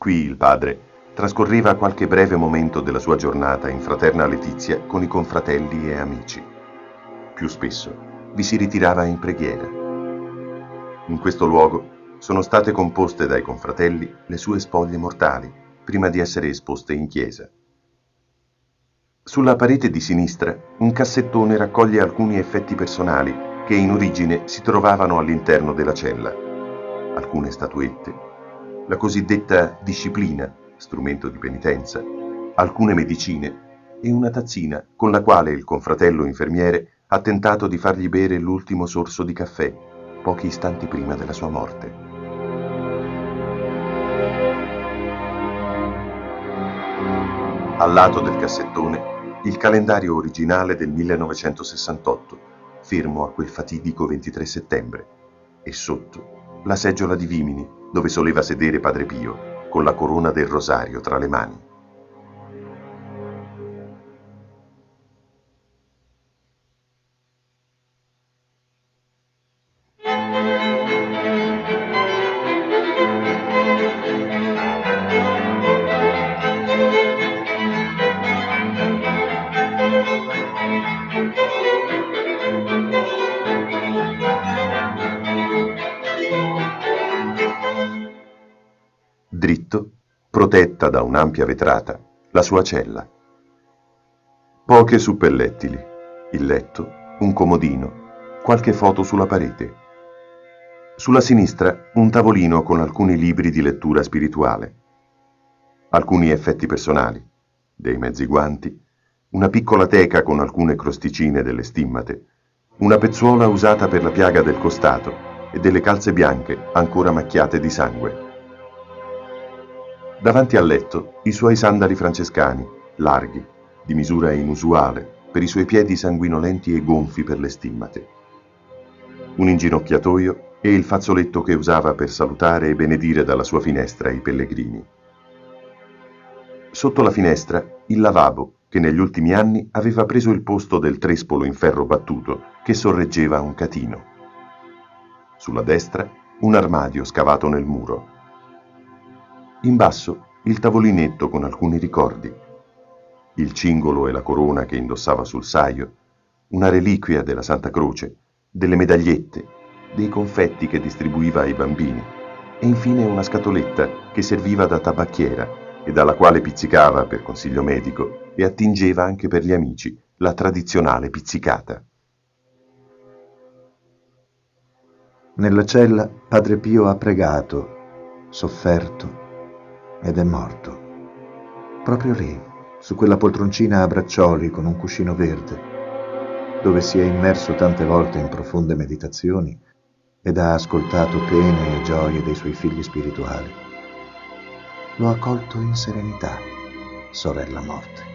Qui il padre trascorreva qualche breve momento della sua giornata in fraterna letizia con i confratelli e amici. Più spesso vi si ritirava in preghiera. In questo luogo sono state composte dai confratelli le sue spoglie mortali prima di essere esposte in chiesa. Sulla parete di sinistra un cassettone raccoglie alcuni effetti personali che in origine si trovavano all'interno della cella. Alcune statuette, la cosiddetta disciplina, strumento di penitenza, alcune medicine e una tazzina con la quale il confratello infermiere ha tentato di fargli bere l'ultimo sorso di caffè pochi istanti prima della sua morte. Al lato del cassettone il calendario originale del 1968, fermo a quel fatidico 23 settembre, e sotto la seggiola di Vimini dove soleva sedere Padre Pio, con la corona del rosario tra le mani. Protetta da un'ampia vetrata, la sua cella. Poche suppellettili, il letto, un comodino, qualche foto sulla parete. Sulla sinistra un tavolino con alcuni libri di lettura spirituale. Alcuni effetti personali, dei mezzi guanti, una piccola teca con alcune crosticine delle stimmate, una pezzuola usata per la piaga del costato e delle calze bianche ancora macchiate di sangue. Davanti al letto i suoi sandali francescani, larghi, di misura inusuale, per i suoi piedi sanguinolenti e gonfi per le stimmate. Un inginocchiatoio e il fazzoletto che usava per salutare e benedire dalla sua finestra i pellegrini. Sotto la finestra il lavabo che negli ultimi anni aveva preso il posto del trespolo in ferro battuto che sorreggeva un catino. Sulla destra un armadio scavato nel muro. In basso il tavolinetto con alcuni ricordi, il cingolo e la corona che indossava sul saio, una reliquia della Santa Croce, delle medagliette, dei confetti che distribuiva ai bambini e infine una scatoletta che serviva da tabacchiera e dalla quale pizzicava per consiglio medico e attingeva anche per gli amici la tradizionale pizzicata. Nella cella Padre Pio ha pregato, sofferto ed è morto. Proprio lì, su quella poltroncina a braccioli con un cuscino verde, dove si è immerso tante volte in profonde meditazioni ed ha ascoltato pene e gioie dei suoi figli spirituali lo ha colto in serenità, sorella morte.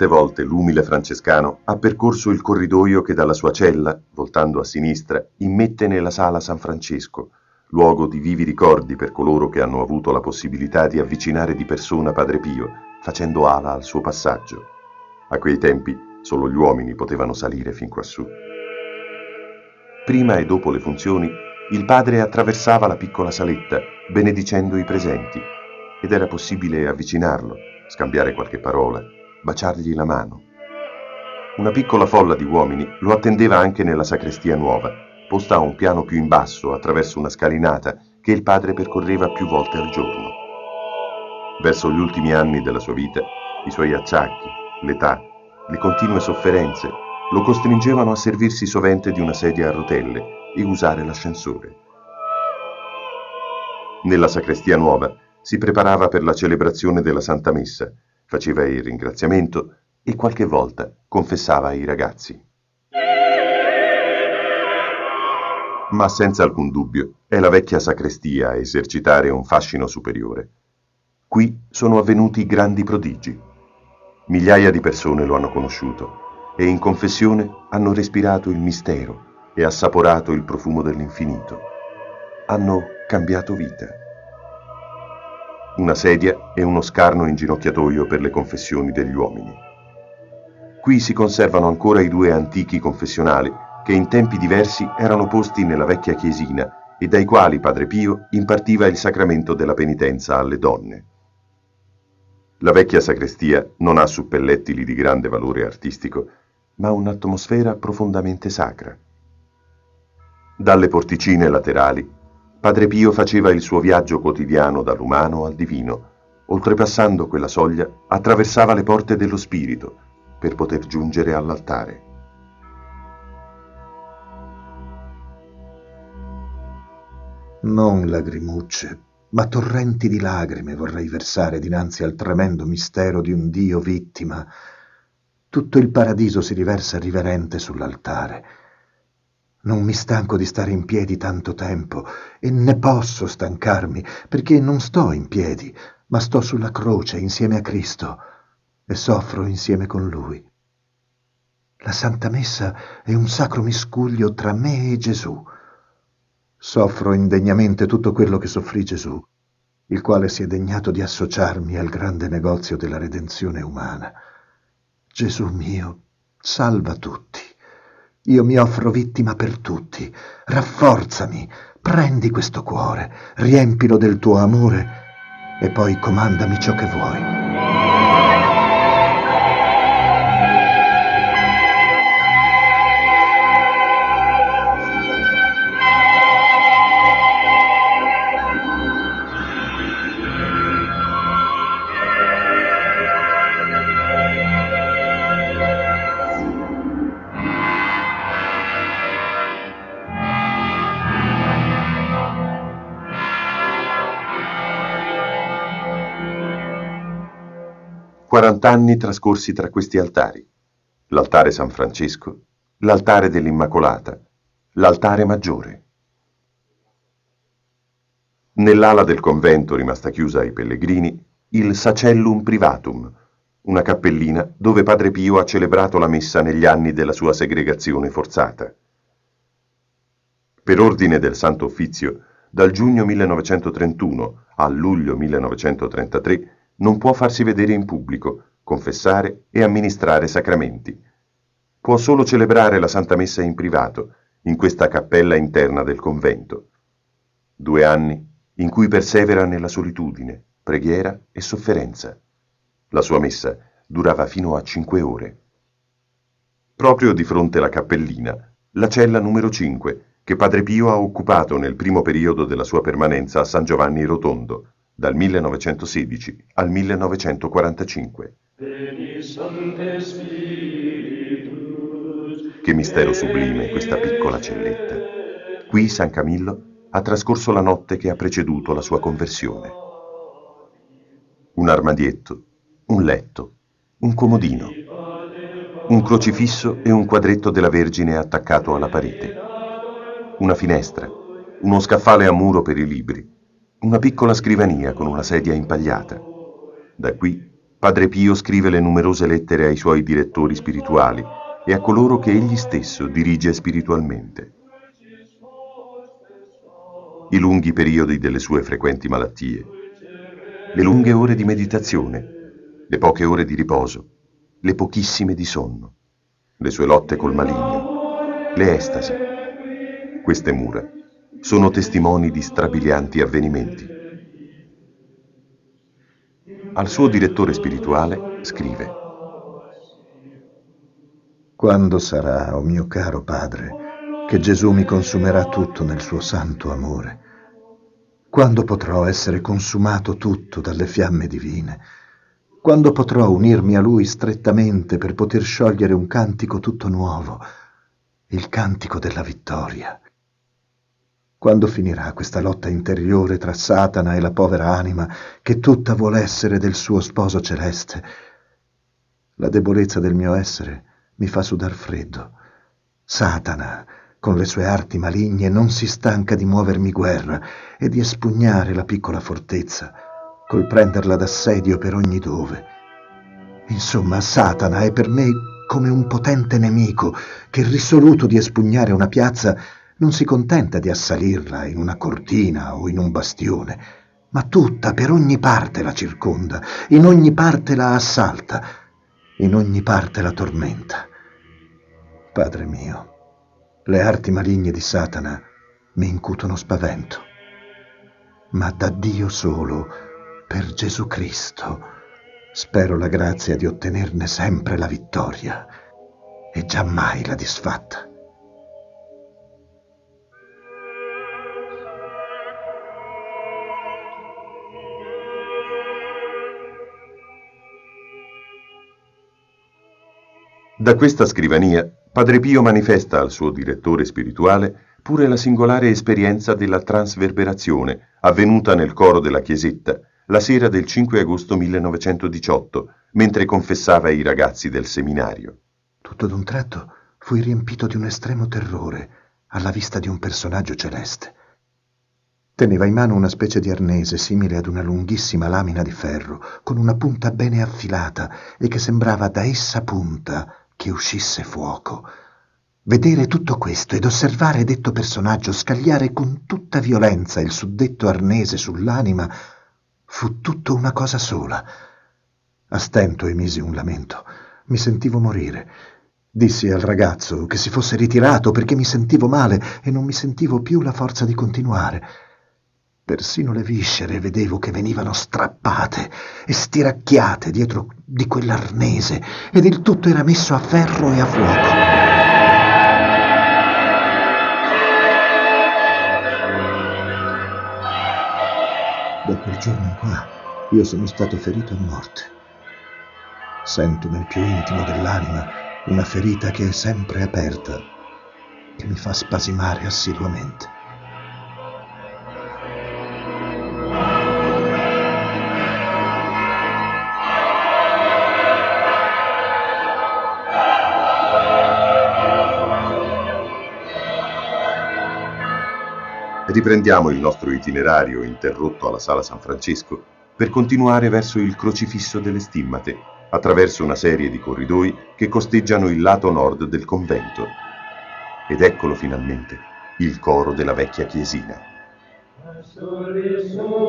Quante volte l'umile francescano ha percorso il corridoio che dalla sua cella, voltando a sinistra, immette nella sala San Francesco, luogo di vivi ricordi per coloro che hanno avuto la possibilità di avvicinare di persona Padre Pio, facendo ala al suo passaggio. A quei tempi solo gli uomini potevano salire fin quassù. Prima e dopo le funzioni, il padre attraversava la piccola saletta, benedicendo i presenti, ed era possibile avvicinarlo, scambiare qualche parola baciargli la mano. Una piccola folla di uomini lo attendeva anche nella sacrestia nuova, posta a un piano più in basso attraverso una scalinata che il padre percorreva più volte al giorno. Verso gli ultimi anni della sua vita, i suoi acciacchi, l'età, le continue sofferenze lo costringevano a servirsi sovente di una sedia a rotelle e usare l'ascensore. Nella sacrestia nuova si preparava per la celebrazione della Santa Messa, faceva il ringraziamento e qualche volta confessava ai ragazzi. Ma senza alcun dubbio è la vecchia sacrestia a esercitare un fascino superiore. Qui sono avvenuti grandi prodigi. Migliaia di persone lo hanno conosciuto e in confessione hanno respirato il mistero e assaporato il profumo dell'infinito. Hanno cambiato vita. Una sedia e uno scarno inginocchiatoio per le confessioni degli uomini. Qui si conservano ancora i due antichi confessionali che in tempi diversi erano posti nella vecchia chiesina e dai quali Padre Pio impartiva il sacramento della penitenza alle donne. La vecchia sacrestia non ha suppellettili di grande valore artistico, ma un'atmosfera profondamente sacra. Dalle porticine laterali, Padre Pio faceva il suo viaggio quotidiano dall'umano al divino. Oltrepassando quella soglia, attraversava le porte dello spirito per poter giungere all'altare. Non lagrimucce, ma torrenti di lagrime vorrei versare dinanzi al tremendo mistero di un Dio vittima. Tutto il paradiso si riversa riverente sull'altare. Non mi stanco di stare in piedi tanto tempo e ne posso stancarmi perché non sto in piedi, ma sto sulla croce insieme a Cristo e soffro insieme con Lui. La Santa Messa è un sacro miscuglio tra me e Gesù. Soffro indegnamente tutto quello che soffrì Gesù, il quale si è degnato di associarmi al grande negozio della redenzione umana. Gesù mio, salva tutti. Io mi offro vittima per tutti. Rafforzami, prendi questo cuore, riempilo del tuo amore e poi comandami ciò che vuoi. Quarant'anni trascorsi tra questi altari. L'altare San Francesco, l'altare dell'Immacolata, l'altare maggiore. Nell'ala del convento rimasta chiusa ai pellegrini, il Sacellum Privatum, una cappellina dove Padre Pio ha celebrato la messa negli anni della sua segregazione forzata. Per ordine del Santo Uffizio, dal giugno 1931 al luglio 1933 non può farsi vedere in pubblico, confessare e amministrare sacramenti. Può solo celebrare la Santa Messa in privato, in questa cappella interna del convento. Due anni in cui persevera nella solitudine, preghiera e sofferenza. La sua messa durava fino a cinque ore. Proprio di fronte alla cappellina, la cella numero 5, che Padre Pio ha occupato nel primo periodo della sua permanenza a San Giovanni Rotondo, dal 1916 al 1945. Che mistero sublime questa piccola celletta. Qui San Camillo ha trascorso la notte che ha preceduto la sua conversione. Un armadietto, un letto, un comodino, un crocifisso e un quadretto della Vergine attaccato alla parete, una finestra, uno scaffale a muro per i libri, una piccola scrivania con una sedia impagliata. Da qui Padre Pio scrive le numerose lettere ai suoi direttori spirituali e a coloro che egli stesso dirige spiritualmente. I lunghi periodi delle sue frequenti malattie, le lunghe ore di meditazione, le poche ore di riposo, le pochissime di sonno, le sue lotte col maligno, le estasi. Queste mura sono testimoni di strabilianti avvenimenti. Al suo direttore spirituale scrive Quando sarà, o oh mio caro Padre, che Gesù mi consumerà tutto nel suo santo amore? Quando potrò essere consumato tutto dalle fiamme divine? Quando potrò unirmi a Lui strettamente per poter sciogliere un cantico tutto nuovo, il cantico della vittoria? Quando finirà questa lotta interiore tra Satana e la povera anima che tutta vuole essere del suo sposo celeste? La debolezza del mio essere mi fa sudar freddo. Satana, con le sue arti maligne, non si stanca di muovermi guerra e di espugnare la piccola fortezza, col prenderla d'assedio per ogni dove. Insomma, Satana è per me come un potente nemico che, risoluto di espugnare una piazza, non si contenta di assalirla in una cortina o in un bastione, ma tutta, per ogni parte la circonda, in ogni parte la assalta, in ogni parte la tormenta. Padre mio, le arti maligne di Satana mi incutono spavento, ma da Dio solo, per Gesù Cristo, spero la grazia di ottenerne sempre la vittoria e giammai la disfatta. Da questa scrivania, Padre Pio manifesta al suo direttore spirituale pure la singolare esperienza della trasverberazione avvenuta nel coro della chiesetta la sera del 5 agosto 1918, mentre confessava ai ragazzi del seminario. Tutto d'un tratto fui riempito di un estremo terrore alla vista di un personaggio celeste. Teneva in mano una specie di arnese simile ad una lunghissima lamina di ferro, con una punta bene affilata e che sembrava da essa punta che uscisse fuoco. Vedere tutto questo ed osservare detto personaggio scagliare con tutta violenza il suddetto arnese sull'anima fu tutto una cosa sola. A stento emisi un lamento. Mi sentivo morire. Dissi al ragazzo che si fosse ritirato perché mi sentivo male e non mi sentivo più la forza di continuare. Persino le viscere vedevo che venivano strappate e stiracchiate dietro di quell'arnese ed il tutto era messo a ferro e a fuoco. Da quel giorno qua io sono stato ferito a morte. Sento nel più intimo dell'anima una ferita che è sempre aperta, che mi fa spasimare assiduamente. Riprendiamo il nostro itinerario interrotto alla Sala San Francesco per continuare verso il crocifisso delle stimmate, attraverso una serie di corridoi che costeggiano il lato nord del convento. Ed eccolo finalmente, il coro della vecchia chiesina.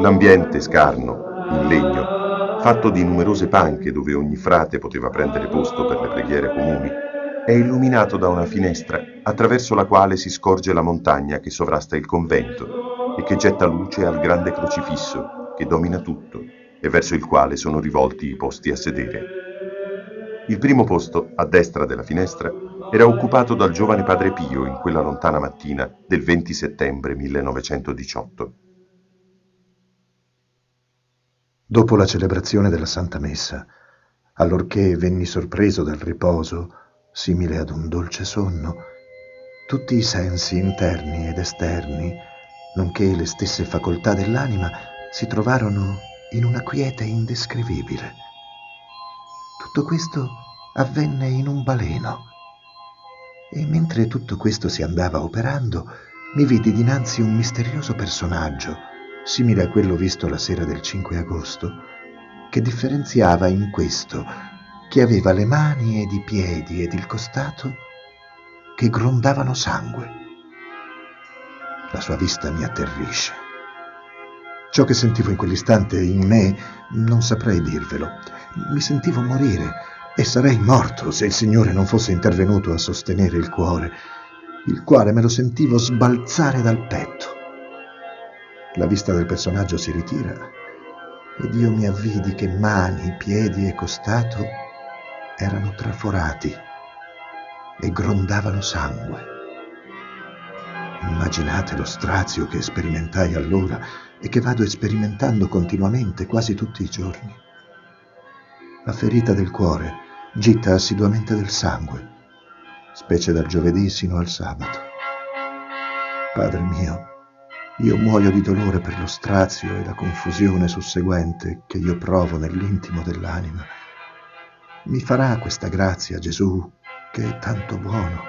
L'ambiente scarno, in legno, fatto di numerose panche dove ogni frate poteva prendere posto per le preghiere comuni, è illuminato da una finestra attraverso la quale si scorge la montagna che sovrasta il convento e che getta luce al grande crocifisso che domina tutto e verso il quale sono rivolti i posti a sedere. Il primo posto, a destra della finestra, era occupato dal giovane padre Pio in quella lontana mattina del 20 settembre 1918. Dopo la celebrazione della Santa Messa, allorché venni sorpreso dal riposo, simile ad un dolce sonno, tutti i sensi interni ed esterni, nonché le stesse facoltà dell'anima, si trovarono in una quiete indescrivibile. Tutto questo avvenne in un baleno e mentre tutto questo si andava operando, mi vidi dinanzi un misterioso personaggio, simile a quello visto la sera del 5 agosto, che differenziava in questo che aveva le mani ed i piedi ed il costato che grondavano sangue. La sua vista mi atterrisce. Ciò che sentivo in quell'istante in me non saprei dirvelo. Mi sentivo morire e sarei morto se il Signore non fosse intervenuto a sostenere il cuore, il quale me lo sentivo sbalzare dal petto. La vista del personaggio si ritira ed io mi avvidi che mani, piedi e costato erano traforati e grondavano sangue. Immaginate lo strazio che sperimentai allora e che vado sperimentando continuamente quasi tutti i giorni. La ferita del cuore gitta assiduamente del sangue, specie dal giovedì sino al sabato. Padre mio, io muoio di dolore per lo strazio e la confusione susseguente che io provo nell'intimo dell'anima mi farà questa grazia, Gesù, che è tanto buono.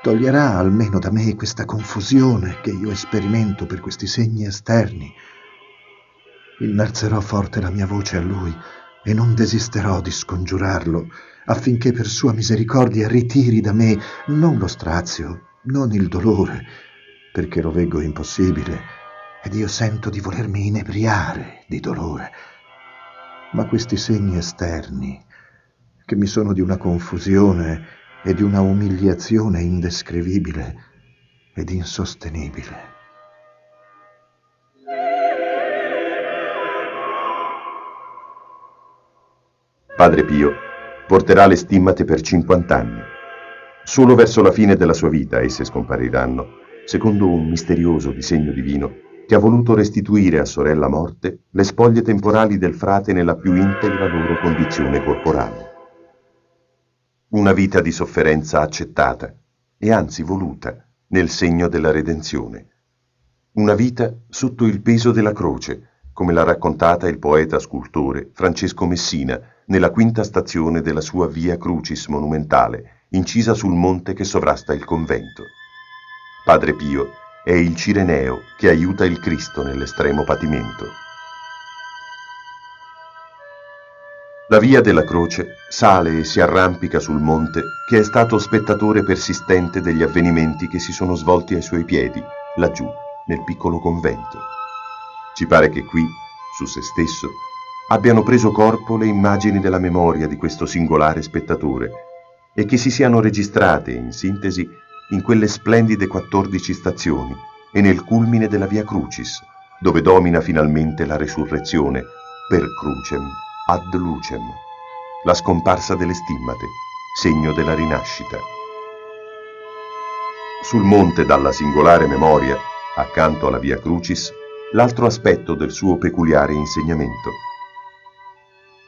Toglierà almeno da me questa confusione che io esperimento per questi segni esterni. Innalzerò forte la mia voce a Lui e non desisterò di scongiurarlo affinché per sua misericordia ritiri da me non lo strazio, non il dolore, perché lo veggo impossibile ed io sento di volermi inebriare di dolore. Ma questi segni esterni, che mi sono di una confusione e di una umiliazione indescrivibile ed insostenibile. Padre Pio porterà le stimmate per 50 anni. Solo verso la fine della sua vita esse scompariranno, secondo un misterioso disegno divino che ha voluto restituire a sorella morte le spoglie temporali del frate nella più integra loro condizione corporale. Una vita di sofferenza accettata e anzi voluta nel segno della redenzione. Una vita sotto il peso della croce, come l'ha raccontata il poeta scultore Francesco Messina nella quinta stazione della sua Via Crucis monumentale, incisa sul monte che sovrasta il convento. Padre Pio è il Cireneo che aiuta il Cristo nell'estremo patimento. La via della croce sale e si arrampica sul monte che è stato spettatore persistente degli avvenimenti che si sono svolti ai suoi piedi, laggiù, nel piccolo convento. Ci pare che qui, su se stesso, abbiano preso corpo le immagini della memoria di questo singolare spettatore e che si siano registrate, in sintesi, in quelle splendide 14 stazioni e nel culmine della Via Crucis, dove domina finalmente la resurrezione per crucem ad lucem, la scomparsa delle stimmate, segno della rinascita. Sul monte dalla singolare memoria, accanto alla Via Crucis, l'altro aspetto del suo peculiare insegnamento.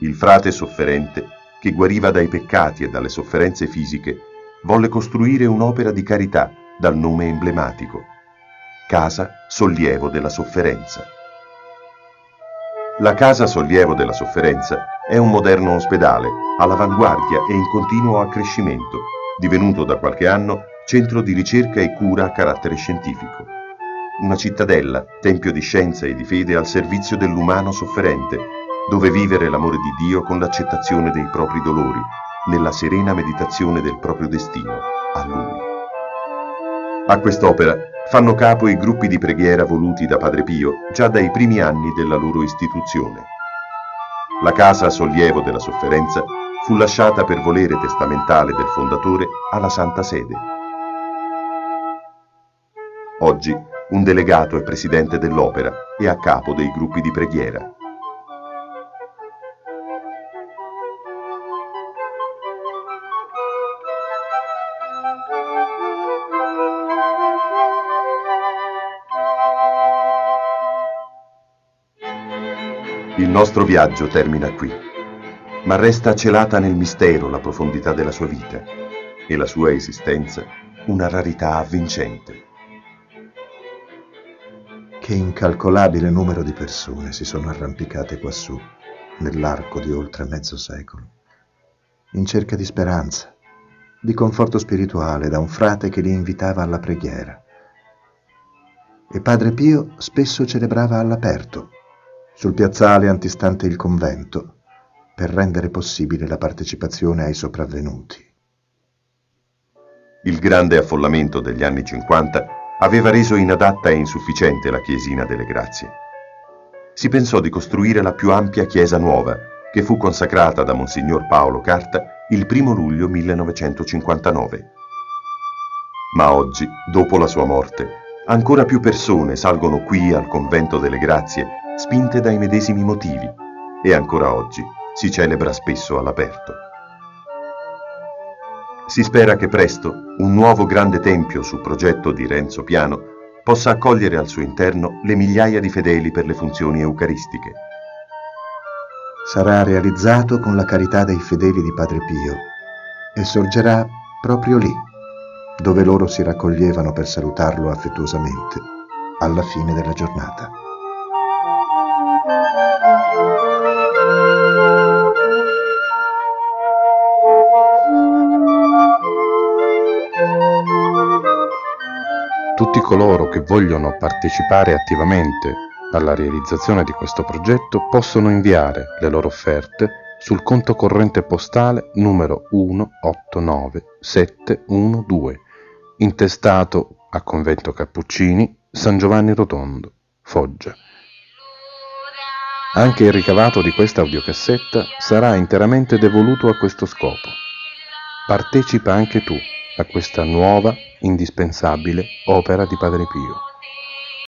Il frate sofferente, che guariva dai peccati e dalle sofferenze fisiche, volle costruire un'opera di carità dal nome emblematico, Casa Sollievo della Sofferenza. La Casa Sollievo della Sofferenza è un moderno ospedale all'avanguardia e in continuo accrescimento, divenuto da qualche anno centro di ricerca e cura a carattere scientifico una cittadella, tempio di scienza e di fede al servizio dell'umano sofferente, dove vivere l'amore di Dio con l'accettazione dei propri dolori, nella serena meditazione del proprio destino, a Lui. A quest'opera fanno capo i gruppi di preghiera voluti da Padre Pio già dai primi anni della loro istituzione. La casa sollievo della sofferenza fu lasciata per volere testamentale del fondatore alla Santa Sede. Oggi un delegato è presidente dell'opera e a capo dei gruppi di preghiera. Nostro viaggio termina qui, ma resta celata nel mistero la profondità della sua vita e la sua esistenza una rarità avvincente che incalcolabile numero di persone si sono arrampicate quassù nell'arco di oltre mezzo secolo, in cerca di speranza, di conforto spirituale da un frate che li invitava alla preghiera. E Padre Pio spesso celebrava all'aperto, sul piazzale antistante il convento, per rendere possibile la partecipazione ai sopravvenuti. Il grande affollamento degli anni 50 aveva reso inadatta e insufficiente la chiesina delle grazie. Si pensò di costruire la più ampia chiesa nuova, che fu consacrata da Monsignor Paolo Carta il 1 luglio 1959. Ma oggi, dopo la sua morte, ancora più persone salgono qui al convento delle grazie, spinte dai medesimi motivi, e ancora oggi si celebra spesso all'aperto. Si spera che presto un nuovo grande tempio su progetto di Renzo Piano possa accogliere al suo interno le migliaia di fedeli per le funzioni eucaristiche. Sarà realizzato con la carità dei fedeli di Padre Pio e sorgerà proprio lì, dove loro si raccoglievano per salutarlo affettuosamente alla fine della giornata. Tutti coloro che vogliono partecipare attivamente alla realizzazione di questo progetto possono inviare le loro offerte sul conto corrente postale numero 189712, intestato a Convento Cappuccini, San Giovanni Rotondo, Foggia. Anche il ricavato di questa audiocassetta sarà interamente devoluto a questo scopo. Partecipa anche tu a questa nuova, indispensabile opera di Padre Pio.